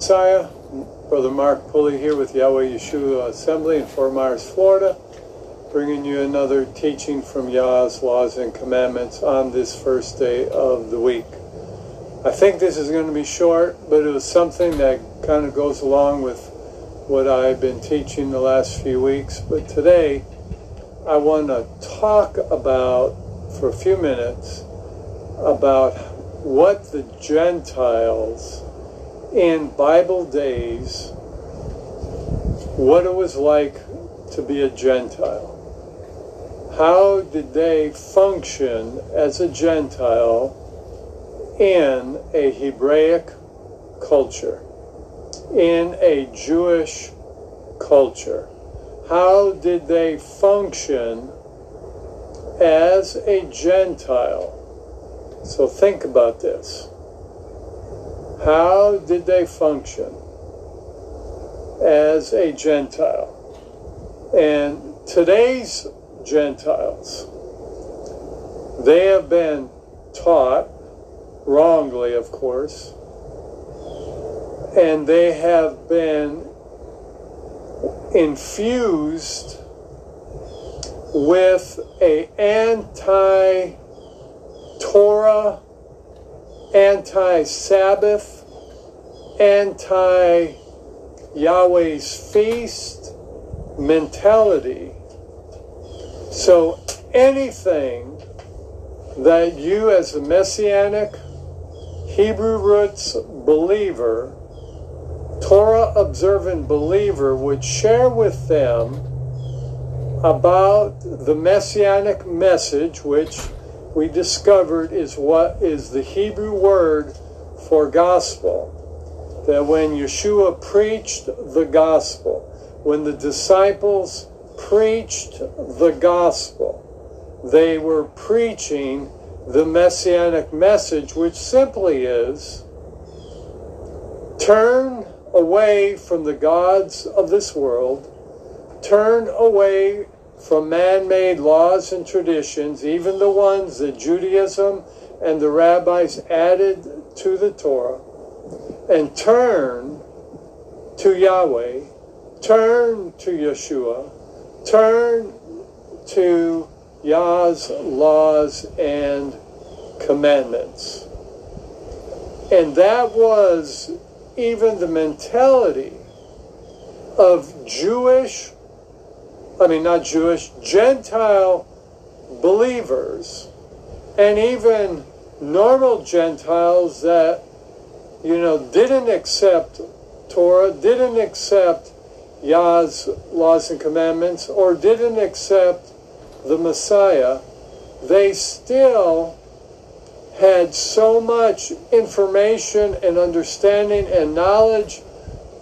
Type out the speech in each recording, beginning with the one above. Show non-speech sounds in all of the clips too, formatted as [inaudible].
Messiah, Brother Mark Pulley here with Yahweh Yeshua Assembly in Fort Myers, Florida, bringing you another teaching from Yah's laws and commandments on this first day of the week. I think this is going to be short, but it was something that kind of goes along with what I've been teaching the last few weeks. But today, I want to talk about, for a few minutes, about what the Gentiles in Bible days, what it was like to be a Gentile. How did they function as a Gentile in a Hebraic culture, in a Jewish culture? How did they function as a Gentile? So think about this. How did they function as a Gentile? And today's Gentiles, they have been taught, wrongly of course, and they have been infused with a anti-Torah anti Sabbath, anti Yahweh's feast mentality. So anything that you, as a messianic Hebrew roots believer, Torah observant believer, would share with them about the messianic message, which we discovered is what is the Hebrew word for gospel. That when Yeshua preached the gospel, when the disciples preached the gospel, they were preaching the messianic message, which simply is turn away from the gods of this world, turn away from man made laws and traditions, even the ones that Judaism and the rabbis added to the Torah, and turn to Yahweh, turn to Yeshua, turn to Yah's laws and commandments. And that was even the mentality of Jewish I mean, not Jewish, Gentile believers, and even normal Gentiles that, you know, didn't accept Torah, didn't accept Yah's laws and commandments, or didn't accept the Messiah, they still had so much information and understanding and knowledge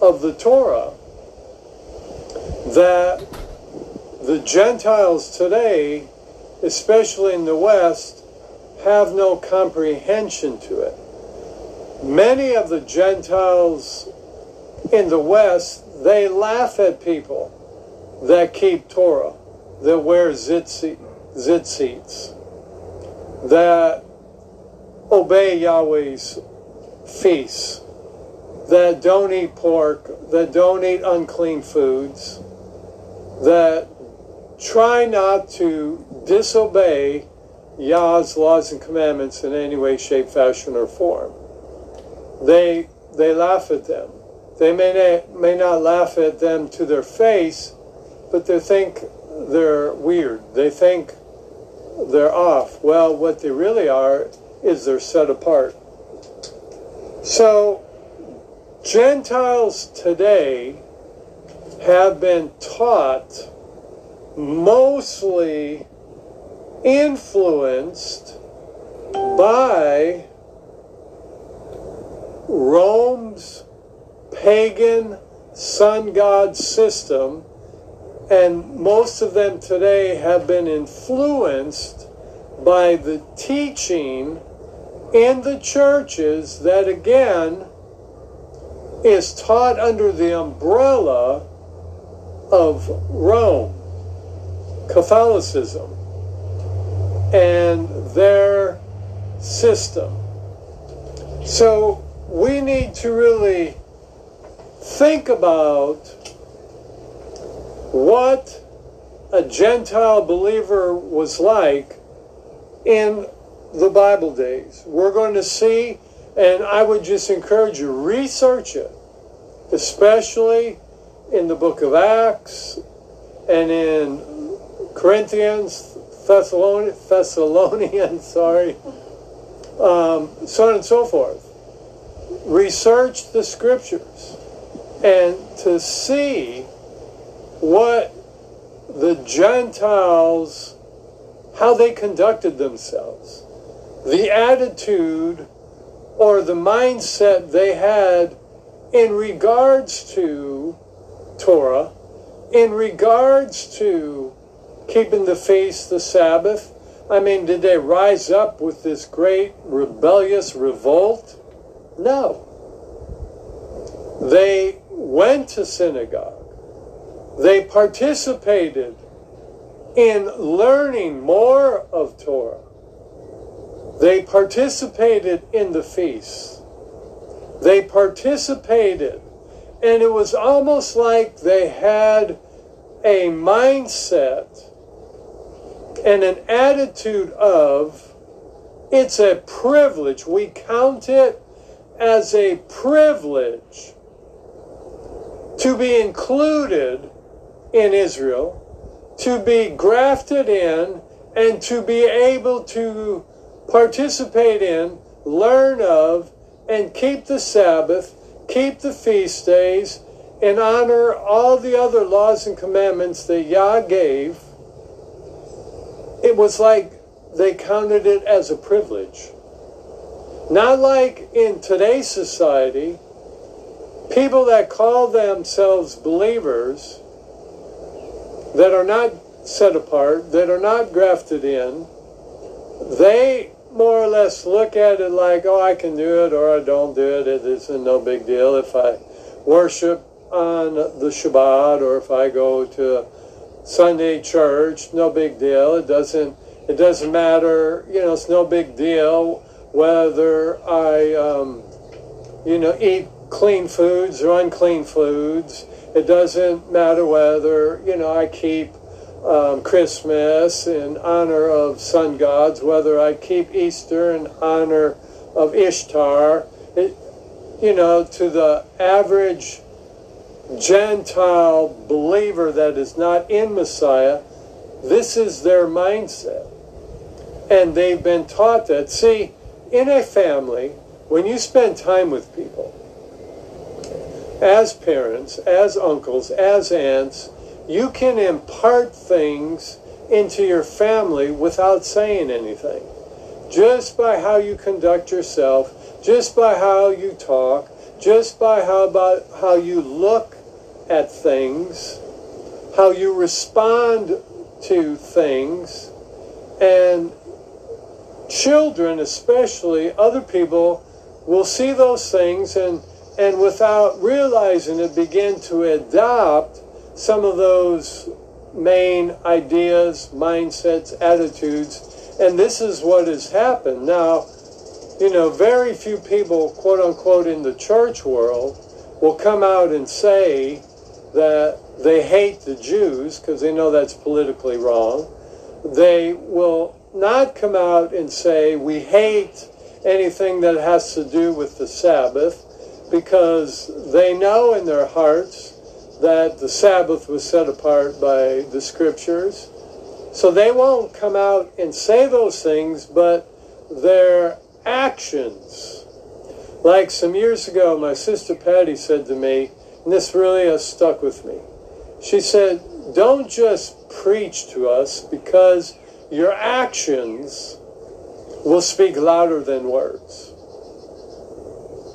of the Torah that the Gentiles today, especially in the West, have no comprehension to it. Many of the Gentiles in the West, they laugh at people that keep Torah, that wear tzitzits, that obey Yahweh's feasts, that don't eat pork, that don't eat unclean foods, that try not to disobey Yah's laws and commandments in any way, shape, fashion, or form. They they laugh at them. They may may not laugh at them to their face, but they think they're weird. They think they're off. Well, what they really are is they're set apart. So, Gentiles today have been taught mostly influenced by Rome's pagan sun god system, and most of them today have been influenced by the teaching in the churches that again is taught under the umbrella of Rome. Catholicism and their system. So we need to really think about what a Gentile believer was like in the Bible days. We're going to see, and I would just encourage you, research it, especially in the book of Acts and in Corinthians, Thessalonians, Thessalonians [laughs] sorry, um, so on and so forth. Research the scriptures and to see what the Gentiles, how they conducted themselves, the attitude or the mindset they had in regards to Torah, in regards to keeping the feast, the Sabbath. I mean, did they rise up with this great rebellious revolt? No. They went to synagogue. They participated in learning more of Torah. They participated in the feast. They participated, and it was almost like they had a mindset and an attitude of it's a privilege. We count it as a privilege to be included in Israel, to be grafted in, and to be able to participate in, learn of, and keep the Sabbath, keep the feast days, and honor all the other laws and commandments that Yah gave. It was like they counted it as a privilege. Not like in today's society, people that call themselves believers that are not set apart, that are not grafted in, they more or less look at it like, oh, I can do it or I don't do it. It isn't no big deal if I worship on the Shabbat or if I go to Sunday church. No big deal. It doesn't. It doesn't matter. You know, it's no big deal whether I, um, you know, eat clean foods or unclean foods. It doesn't matter whether, you know, I keep um, Christmas in honor of sun gods, whether I keep Easter in honor of Ishtar. It, you know, to the average Gentile believer that is not in Messiah, this is their mindset. And they've been taught that. See, in a family, when you spend time with people, as parents, as uncles, as aunts, you can impart things into your family without saying anything. Just by how you conduct yourself, just by how you talk, just by how about how you look at things, how you respond to things, and children especially, other people will see those things and and without realizing it, begin to adopt some of those main ideas, mindsets, attitudes. And this is what has happened. Now, you know, very few people, quote unquote, in the church world will come out and say that they hate the Jews because they know that's politically wrong. They will not come out and say we hate anything that has to do with the Sabbath because they know in their hearts that the Sabbath was set apart by the scriptures. So they won't come out and say those things, but their actions. Like some years ago, my sister Patty said to me, and this really has stuck with me. She said, Don't just preach to us because your actions will speak louder than words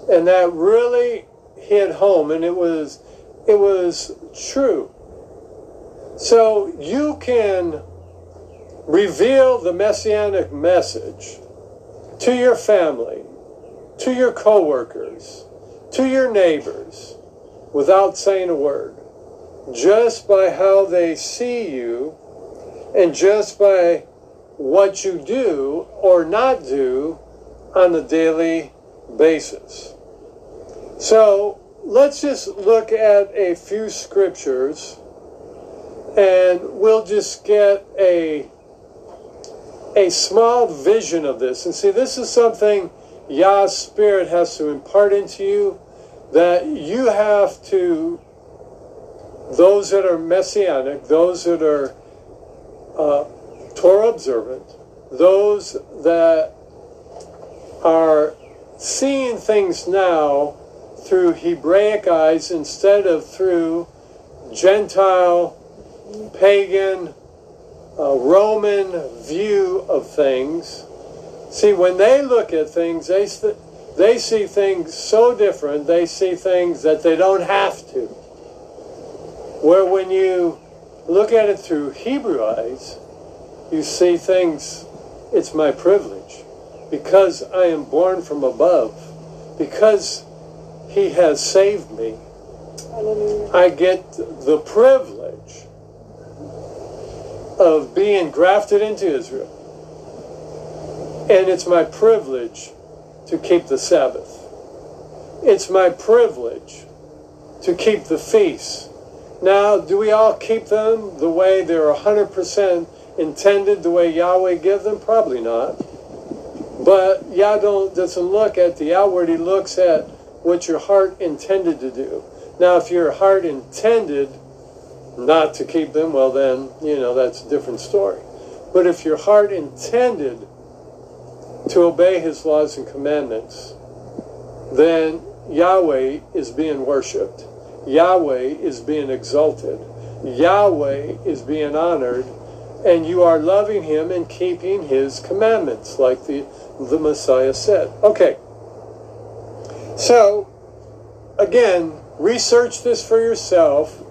and that really hit home and it was it was true so you can reveal the messianic message to your family to your coworkers to your neighbors without saying a word just by how they see you and just by what you do or not do on a daily basis. So let's just look at a few scriptures and we'll just get a a small vision of this. And see, this is something Yah's Spirit has to impart into you that you have to, those that are messianic, those that are uh, Torah observant, those that are seeing things now through Hebraic eyes instead of through Gentile, pagan, uh, Roman view of things. See, when they look at things, they, they see things so different, they see things that they don't have to. Where when you look at it through Hebrew eyes, you see things, it's my privilege. Because I am born from above, because He has saved me, I get the privilege of being grafted into Israel. And it's my privilege to keep the Sabbath. It's my privilege to keep the feasts. Now, do we all keep them the way they're 100% intended, the way Yahweh gave them? Probably not. But Yah don't, doesn't look at the outward, he looks at what your heart intended to do. Now, if your heart intended not to keep them, well, then, you know, that's a different story. But if your heart intended to obey his laws and commandments, then Yahweh is being worshiped. Yahweh is being exalted. Yahweh is being honored. And you are loving him and keeping his commandments, like the, the Messiah said. Okay. So, again, research this for yourself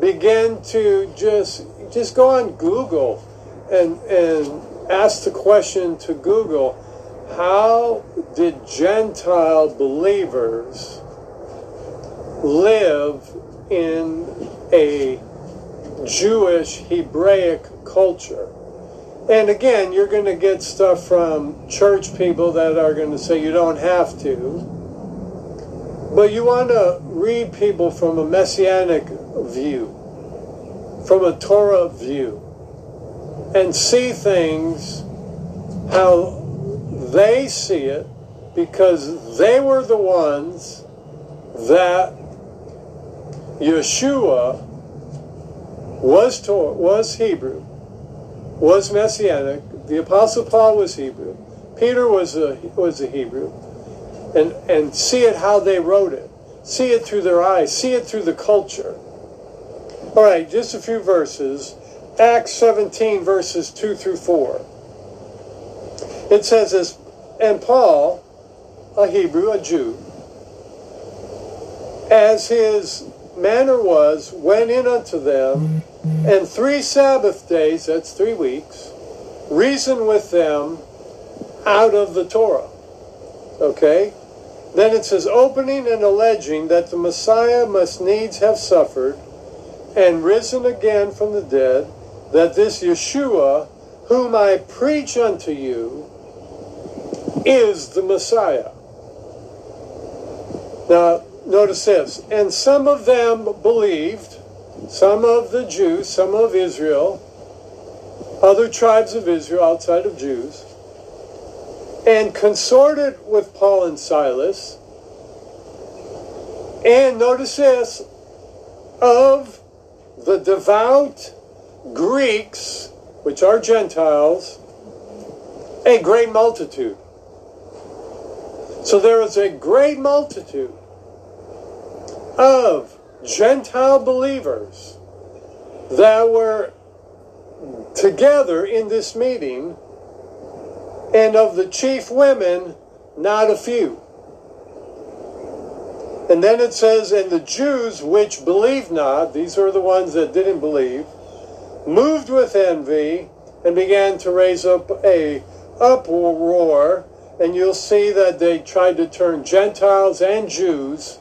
begin to just just go on Google and and ask the question to Google, how did Gentile believers live in a Jewish Hebraic culture? And again, you're going to get stuff from church people that are going to say you don't have to. But you want to read people from a messianic view, from a Torah view, and see things how they see it because they were the ones that Yeshua was Torah, was Hebrew, was Messianic. The Apostle Paul was Hebrew. Peter was a was a Hebrew, and and see it how they wrote it. See it through their eyes. See it through the culture. All right, just a few verses. Acts 17, verses 2 through 4. It says this, and Paul, a Hebrew, a Jew, as his manner was, went in unto them, and three Sabbath days, that's three weeks, reasoned with them out of the Torah. Okay? Then it says, opening and alleging that the Messiah must needs have suffered and risen again from the dead, that this Yeshua, whom I preach unto you, is the Messiah. Now, notice this. And some of them believed, some of the Jews, some of Israel, other tribes of Israel outside of Jews, and consorted with Paul and Silas. And notice this of the devout Greeks, which are Gentiles, a great multitude. So there is a great multitude of Gentile believers that were together in this meeting and of the chief women, not a few. And then it says, and the Jews which believed not, these are the ones that didn't believe, moved with envy and began to raise up a uproar. And you'll see that they tried to turn Gentiles and Jews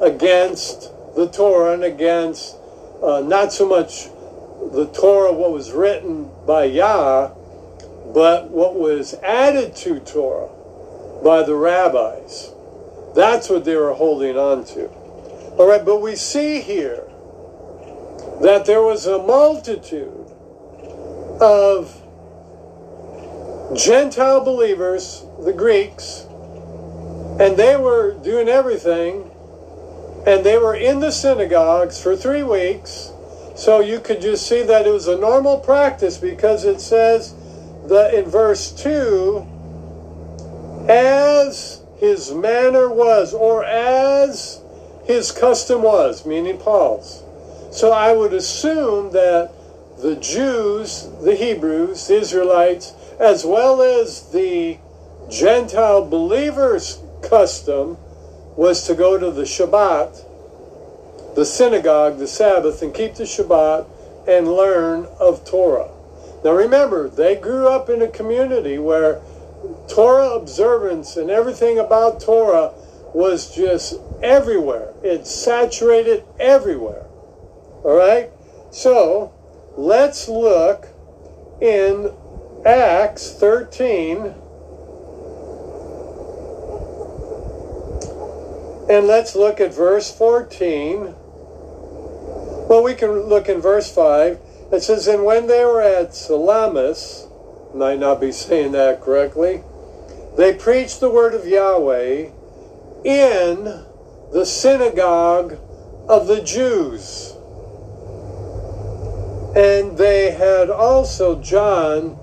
against the Torah and against uh, not so much the Torah, what was written by Yah, but what was added to Torah by the rabbis. That's what they were holding on to. All right, but we see here that there was a multitude of Gentile believers, the Greeks, and they were doing everything, and they were in the synagogues for three weeks. So you could just see that it was a normal practice because it says that in verse 2 as his manner was, or as his custom was, meaning Paul's. So I would assume that the Jews, the Hebrews, the Israelites, as well as the Gentile believers' custom was to go to the Shabbat, the synagogue, the Sabbath, and keep the Shabbat and learn of Torah. Now remember, they grew up in a community where Torah observance and everything about Torah was just everywhere. It saturated everywhere. All right? So, let's look in Acts 13. And let's look at verse 14. Well, we can look in verse 5. It says, And when they were at Salamis, might not be saying that correctly, they preached the word of Yahweh in the synagogue of the Jews. And they had also John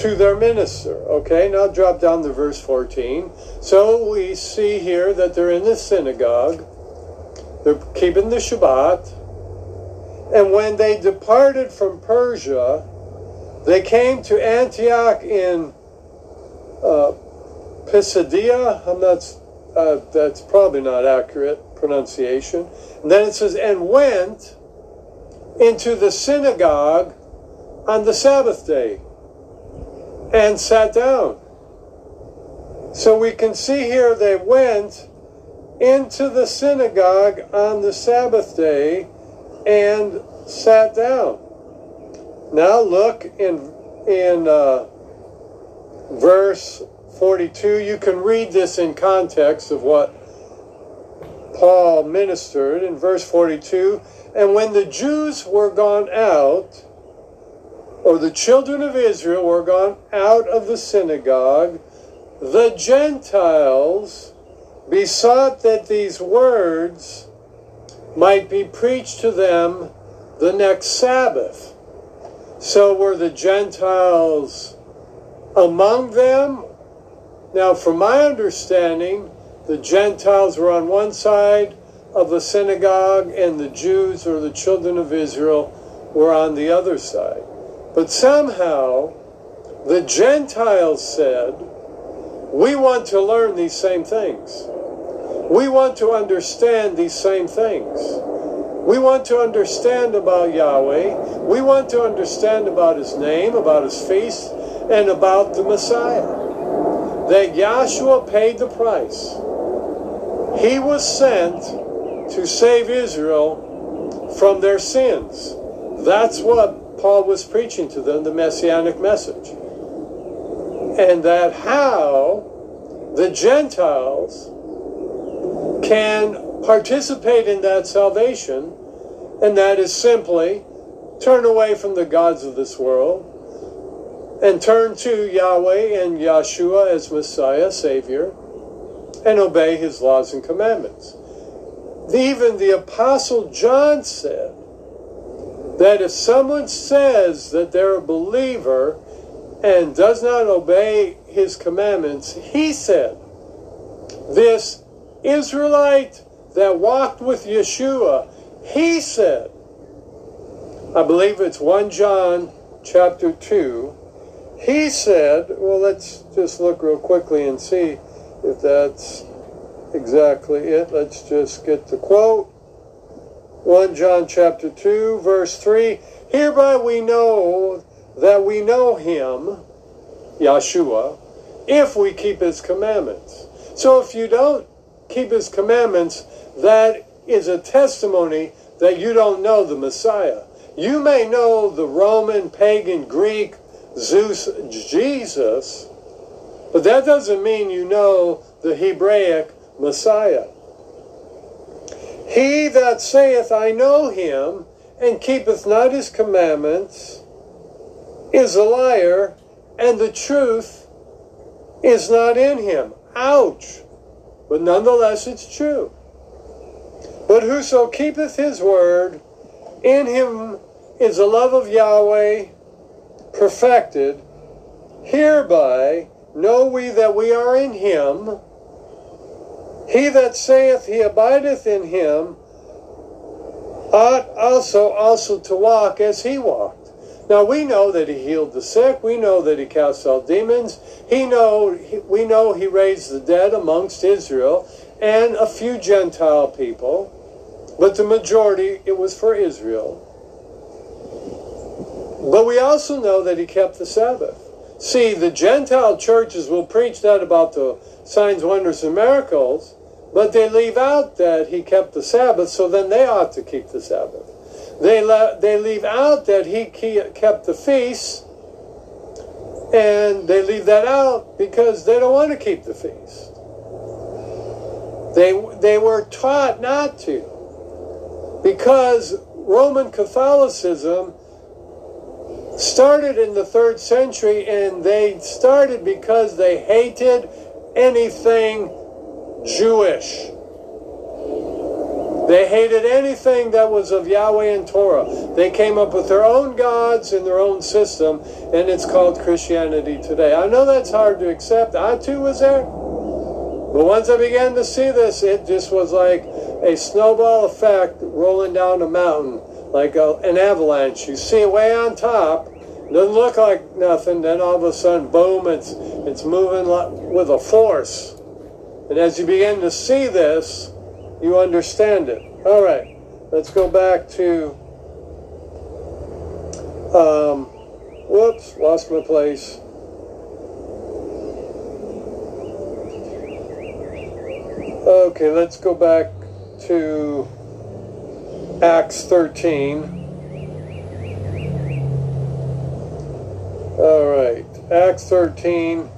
to their minister. Okay, now drop down to verse 14. So we see here that they're in the synagogue, they're keeping the Shabbat. And when they departed from Persia, they came to Antioch in uh, Pisidia. I'm not, uh, that's probably not accurate pronunciation. And then it says, and went into the synagogue on the Sabbath day and sat down. So we can see here they went into the synagogue on the Sabbath day and sat down. Now look in in uh, verse 42. You can read this in context of what Paul ministered in verse 42. And when the Jews were gone out, or the children of Israel were gone out of the synagogue, the Gentiles besought that these words might be preached to them the next Sabbath. So were the Gentiles among them? Now, from my understanding, the Gentiles were on one side of the synagogue, and the Jews or the children of Israel were on the other side. But somehow, the Gentiles said, We want to learn these same things. We want to understand these same things. We want to understand about Yahweh. We want to understand about His name, about His feast, and about the Messiah. That Yahshua paid the price. He was sent to save Israel from their sins. That's what Paul was preaching to them the messianic message. And that how the Gentiles can participate in that salvation, and that is simply turn away from the gods of this world and turn to Yahweh and Yahshua as Messiah, Savior, and obey his laws and commandments. Even the Apostle John said, that if someone says that they're a believer and does not obey his commandments, he said, this Israelite that walked with Yeshua, he said, I believe it's 1 John chapter 2, he said, well, let's just look real quickly and see if that's exactly it. Let's just get the quote. 1 John chapter 2, verse 3 Hereby we know that we know him, Yeshua, if we keep his commandments. So if you don't keep his commandments, that is a testimony that you don't know the Messiah. You may know the Roman, pagan, Greek, Zeus, Jesus, but that doesn't mean you know the Hebraic Messiah. He that saith, I know him, and keepeth not his commandments, is a liar, and the truth is not in him. Ouch! But nonetheless, it's true. But whoso keepeth his word, in him is the love of Yahweh perfected. Hereby know we that we are in him. He that saith he abideth in him ought also also to walk as he walked. Now we know that he healed the sick. We know that he cast out demons. He know we know he raised the dead amongst Israel and a few Gentile people, but the majority it was for Israel. But we also know that he kept the Sabbath. See, the Gentile churches will preach that about the signs, wonders, and miracles, but they leave out that he kept the Sabbath, so then they ought to keep the Sabbath. They, le- they leave out that he kept the feast, and they leave that out because they don't want to keep the feast. They, they were taught not to because Roman Catholicism started in the third century and they started because they hated anything Jewish. They hated anything that was of Yahweh and Torah. They came up with their own gods and their own system, and it's called Christianity today. I know that's hard to accept. I too was there. But once I began to see this, it just was like a snowball effect rolling down a mountain, like a, an avalanche. You see it way on top, it doesn't look like nothing, then all of a sudden, boom, it's, it's moving with a force. And as you begin to see this, you understand it. All right, let's go back to. Um, whoops, lost my place. Okay, let's go back to Acts 13. All right, Acts 13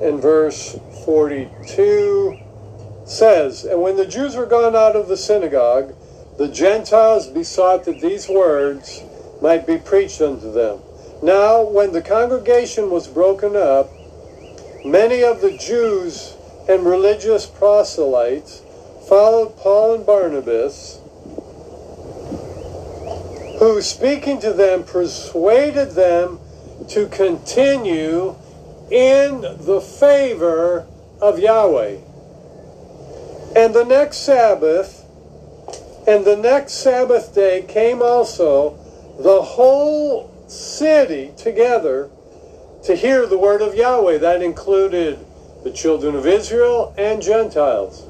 and verse 42 says, And when the Jews were gone out of the synagogue, the Gentiles besought that these words might be preached unto them. Now, when the congregation was broken up, many of the Jews and religious proselytes followed Paul and Barnabas, who, speaking to them, persuaded them to continue in the favor of Yahweh. And the next Sabbath, and the next Sabbath day came also the whole city together to hear the word of Yahweh. That included the children of Israel and Gentiles.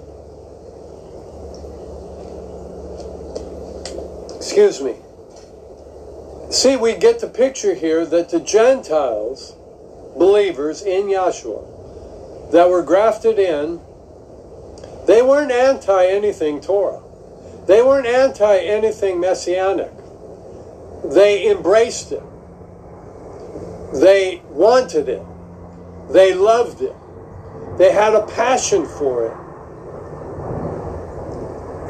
Excuse me. See, we get the picture here that the Gentiles, believers in Yahshua, that were grafted in they weren't anti anything Torah. They weren't anti anything messianic. They embraced it. They wanted it. They loved it. They had a passion for it.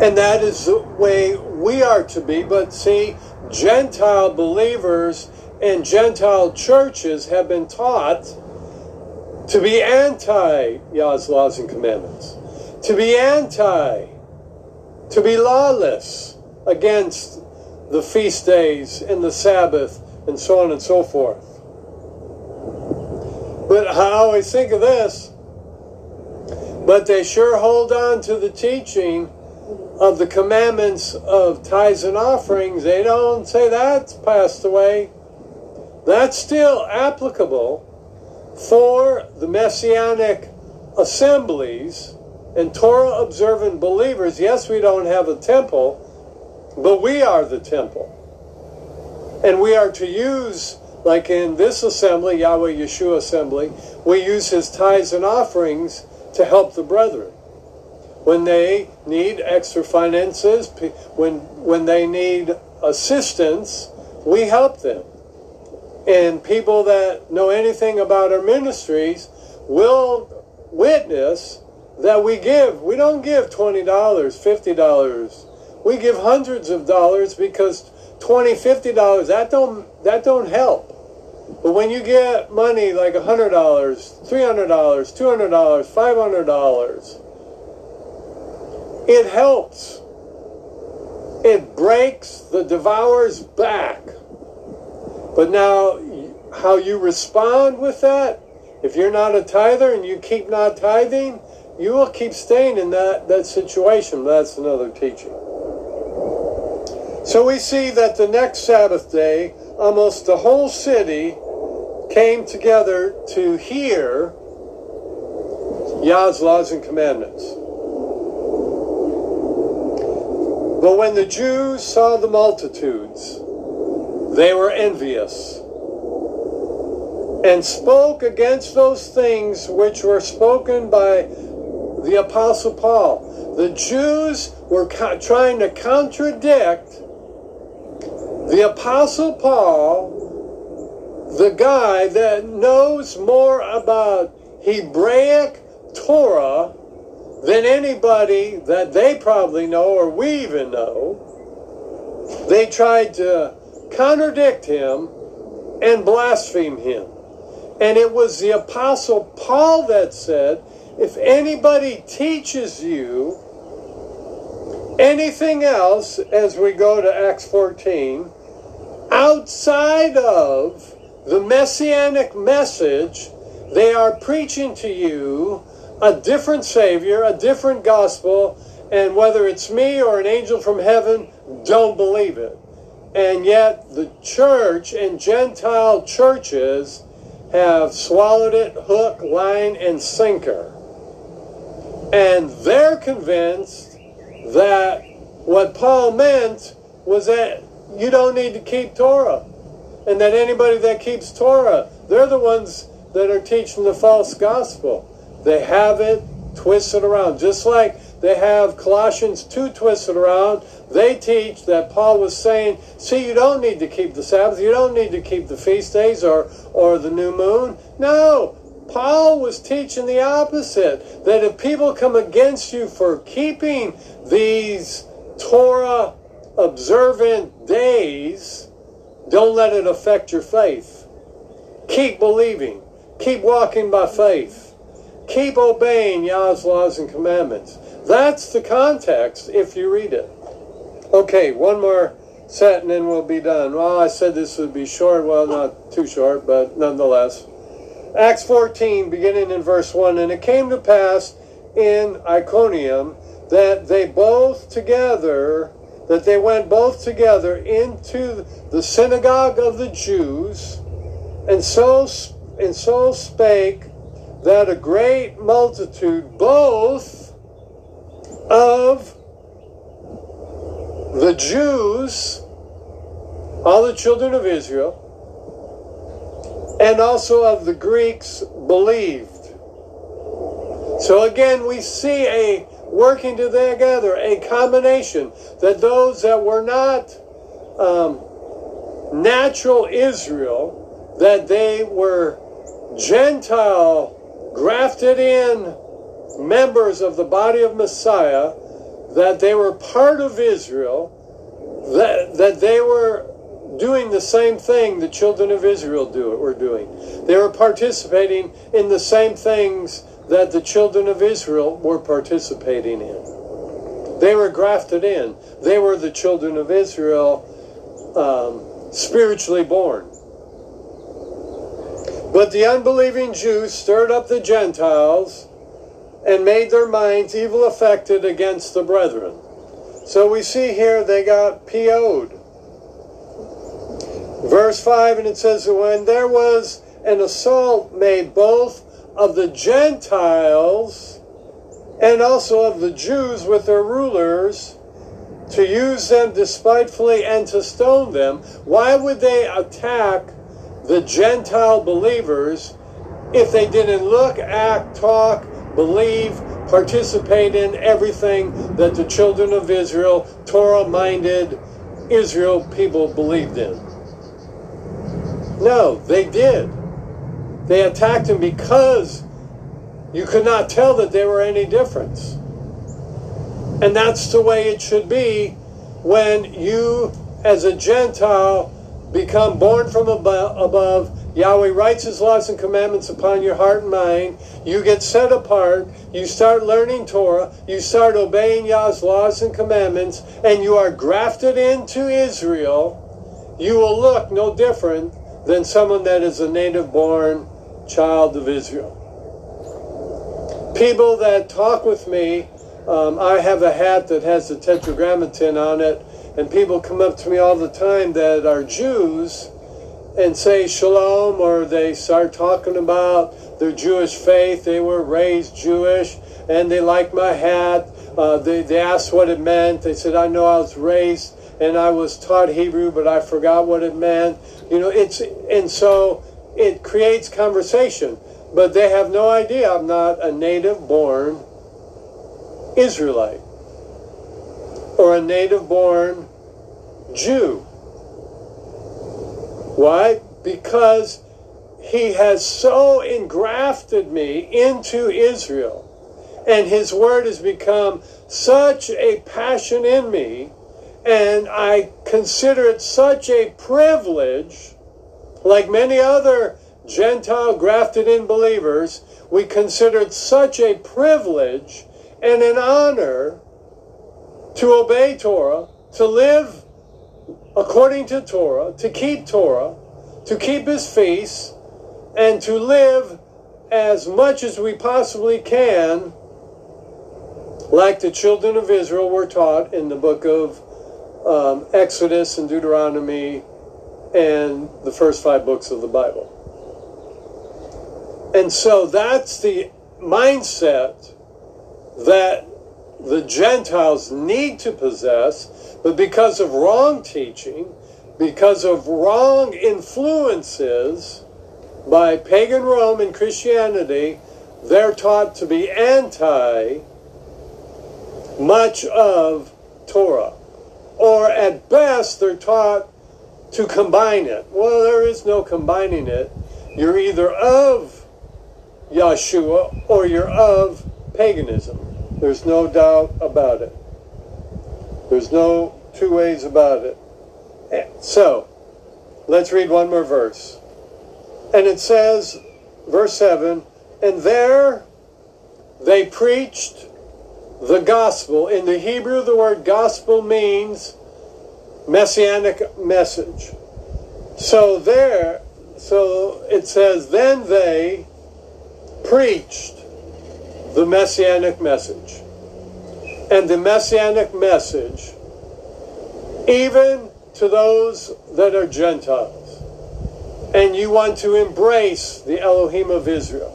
And that is the way we are to be. But see, Gentile believers and Gentile churches have been taught to be anti Yah's laws and commandments to be anti, to be lawless against the feast days and the Sabbath and so on and so forth. But I always think of this. But they sure hold on to the teaching of the commandments of tithes and offerings. They don't say that's passed away. That's still applicable for the messianic assemblies and Torah observant believers, yes, we don't have a temple, but we are the temple. And we are to use, like in this assembly, Yahweh Yeshua assembly, we use his tithes and offerings to help the brethren. When they need extra finances, when, when they need assistance, we help them. And people that know anything about our ministries will witness that we give. We don't give $20, $50. we give hundreds of dollars because 20 50 dollars that don't that don't help but when you get money like $100 $300 $200 $500 it helps it breaks the devourer's back but now how you respond with that if you're not a tither and you keep not tithing you will keep staying in that, that situation. That's another teaching. So we see that the next Sabbath day, almost the whole city came together to hear Yah's laws and commandments. But when the Jews saw the multitudes, they were envious and spoke against those things which were spoken by the Apostle Paul. The Jews were trying to contradict the Apostle Paul, the guy that knows more about Hebraic Torah than anybody that they probably know or we even know. They tried to contradict him and blaspheme him. And it was the Apostle Paul that said, if anybody teaches you anything else as we go to Acts 14, outside of the messianic message, they are preaching to you a different Savior, a different gospel, and whether it's me or an angel from heaven, don't believe it. And yet, the church and Gentile churches have swallowed it hook, line, and sinker. And they're convinced that what Paul meant was that you don't need to keep Torah. And that anybody that keeps Torah, they're the ones that are teaching the false gospel. They have it twisted around. Just like they have Colossians 2 twisted around, they teach that Paul was saying, see, you don't need to keep the Sabbath, you don't need to keep the feast days or, or the new moon. No, Paul was teaching the opposite that if people come against you for keeping these Torah observant days, don't let it affect your faith. Keep believing, keep walking by faith, keep obeying Yah's laws and commandments. That's the context if you read it. Okay, one more set and then we'll be done. Well, I said this would be short. Well, not too short, but nonetheless. Acts 14, beginning in verse 1 And it came to pass in Iconium that they both together, that they went both together into the synagogue of the Jews, and so, and so spake that a great multitude, both of the Jews, all the children of Israel, and also of the Greeks believed. So again, we see a working together, a combination that those that were not um, natural Israel, that they were Gentile, grafted in members of the body of Messiah, that they were part of Israel, that, that they were doing the same thing the children of Israel do, were doing. They were participating in the same things that the children of Israel were participating in. They were grafted in. They were the children of Israel um, spiritually born. But the unbelieving Jews stirred up the Gentiles and made their minds evil affected against the brethren. So we see here they got PO'd. Verse 5, and it says, When there was an assault made both of the Gentiles and also of the Jews with their rulers to use them despitefully and to stone them, why would they attack the Gentile believers if they didn't look, act, talk, believe, participate in everything that the children of Israel, Torah minded Israel people believed in? No, they did. They attacked him because you could not tell that there were any difference. And that's the way it should be when you, as a Gentile, become born from above, Yahweh writes his laws and commandments upon your heart and mind. You get set apart. You start learning Torah. You start obeying Yah's laws and commandments, and you are grafted into Israel. You will look no different than someone that is a native born child of Israel. People that talk with me, um, I have a hat that has the tetragrammaton on it, and people come up to me all the time that are Jews and say shalom, or they start talking about their Jewish faith. They were raised Jewish, and they like my hat. Uh, they, they asked what it meant. They said, I know I was raised and I was taught Hebrew, but I forgot what it meant. You know, it's and so it creates conversation, but they have no idea I'm not a native born Israelite or a native born Jew. Why? Because he has so engrafted me into Israel, and his word has become such a passion in me and I consider it such a privilege, like many other Gentile grafted in believers, we consider it such a privilege and an honor to obey Torah, to live according to Torah, to keep Torah, to keep his feasts, and to live as much as we possibly can like the children of Israel were taught in the book of um, Exodus and Deuteronomy and the first five books of the Bible. And so that's the mindset that the Gentiles need to possess, but because of wrong teaching, because of wrong influences by pagan Rome and Christianity, they're taught to be anti much of Torah or at best they're taught to combine it. Well, there is no combining it. You're either of Yeshua or you're of paganism. There's no doubt about it. There's no two ways about it. So, let's read one more verse. And it says, verse 7 And there they preached the gospel. In the Hebrew, the word gospel means messianic message. So there, so it says, then they preached the messianic message. And the messianic message, even to those that are Gentiles, and you want to embrace the Elohim of Israel,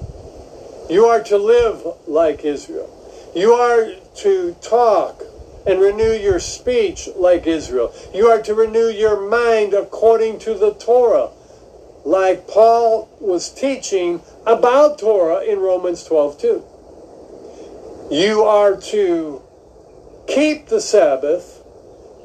you are to live like Israel. You are to talk and renew your speech like Israel. You are to renew your mind according to the Torah, like Paul was teaching about Torah in Romans 12 2. You are to keep the Sabbath.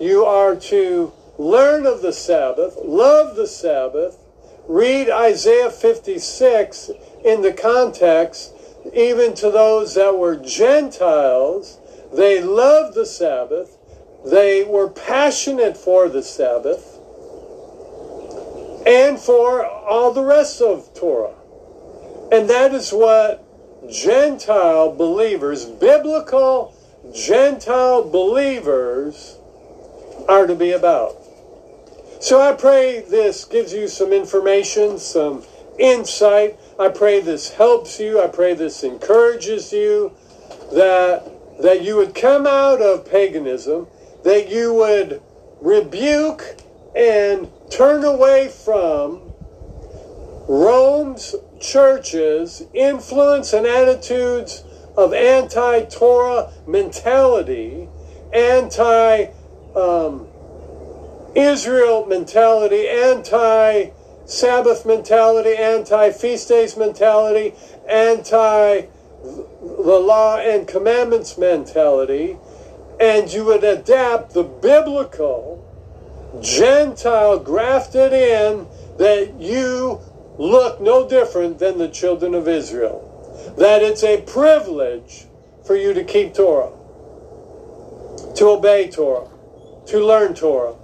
You are to learn of the Sabbath, love the Sabbath, read Isaiah 56 in the context even to those that were Gentiles, they loved the Sabbath. They were passionate for the Sabbath and for all the rest of Torah. And that is what Gentile believers, biblical Gentile believers, are to be about. So I pray this gives you some information, some insight I pray this helps you. I pray this encourages you that that you would come out of paganism, that you would rebuke and turn away from Rome's churches' influence and attitudes of anti Torah mentality, anti um, Israel mentality, anti Sabbath mentality, anti feast days mentality, anti the law and commandments mentality, and you would adapt the biblical Gentile grafted in that you look no different than the children of Israel. That it's a privilege for you to keep Torah, to obey Torah, to learn Torah,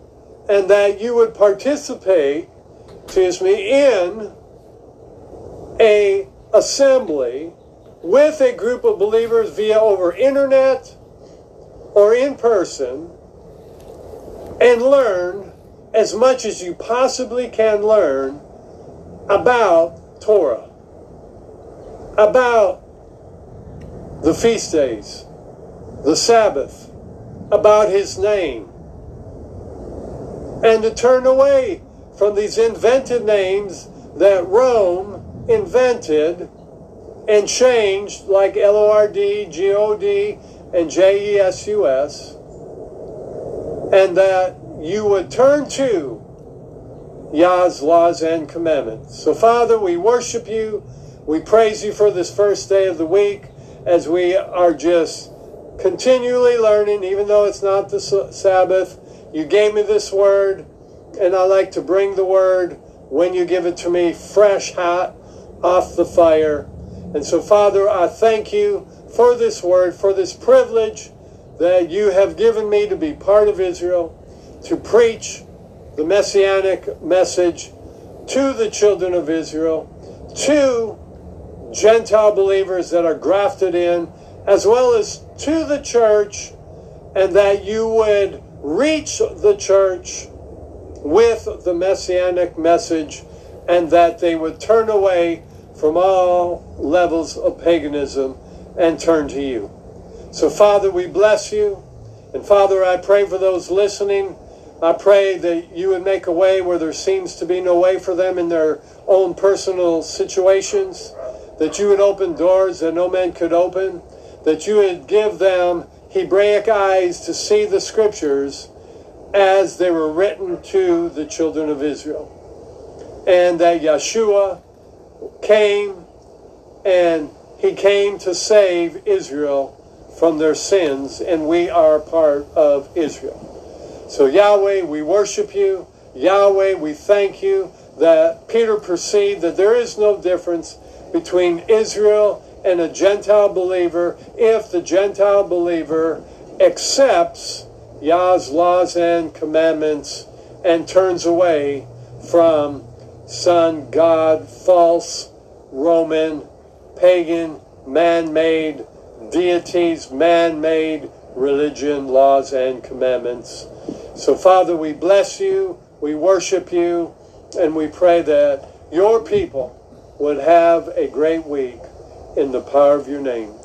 and that you would participate, excuse me, in a assembly with a group of believers via over internet or in person and learn as much as you possibly can learn about Torah, about the feast days, the Sabbath, about his name, and to turn away from these invented names that Rome invented and changed, like L O R D, G O D, and J E S U S, and that you would turn to Yah's laws and commandments. So, Father, we worship you. We praise you for this first day of the week as we are just continually learning, even though it's not the Sabbath. You gave me this word, and I like to bring the word when you give it to me fresh, hot, off the fire. And so, Father, I thank you for this word, for this privilege that you have given me to be part of Israel, to preach the messianic message to the children of Israel, to Gentile believers that are grafted in, as well as to the church, and that you would reach the church with the messianic message, and that they would turn away from all levels of paganism and turn to you. So, Father, we bless you. And Father, I pray for those listening. I pray that you would make a way where there seems to be no way for them in their own personal situations, that you would open doors that no man could open, that you would give them Hebraic eyes to see the scriptures as they were written to the children of Israel. And that Yeshua came and he came to save Israel from their sins, and we are part of Israel. So, Yahweh, we worship you. Yahweh, we thank you that Peter perceived that there is no difference between Israel and a Gentile believer if the Gentile believer accepts Yah's laws and commandments and turns away from sun, God, false, Roman, pagan, man made deities, man made religion, laws, and commandments. So, Father, we bless you, we worship you, and we pray that your people would have a great week in the power of your name.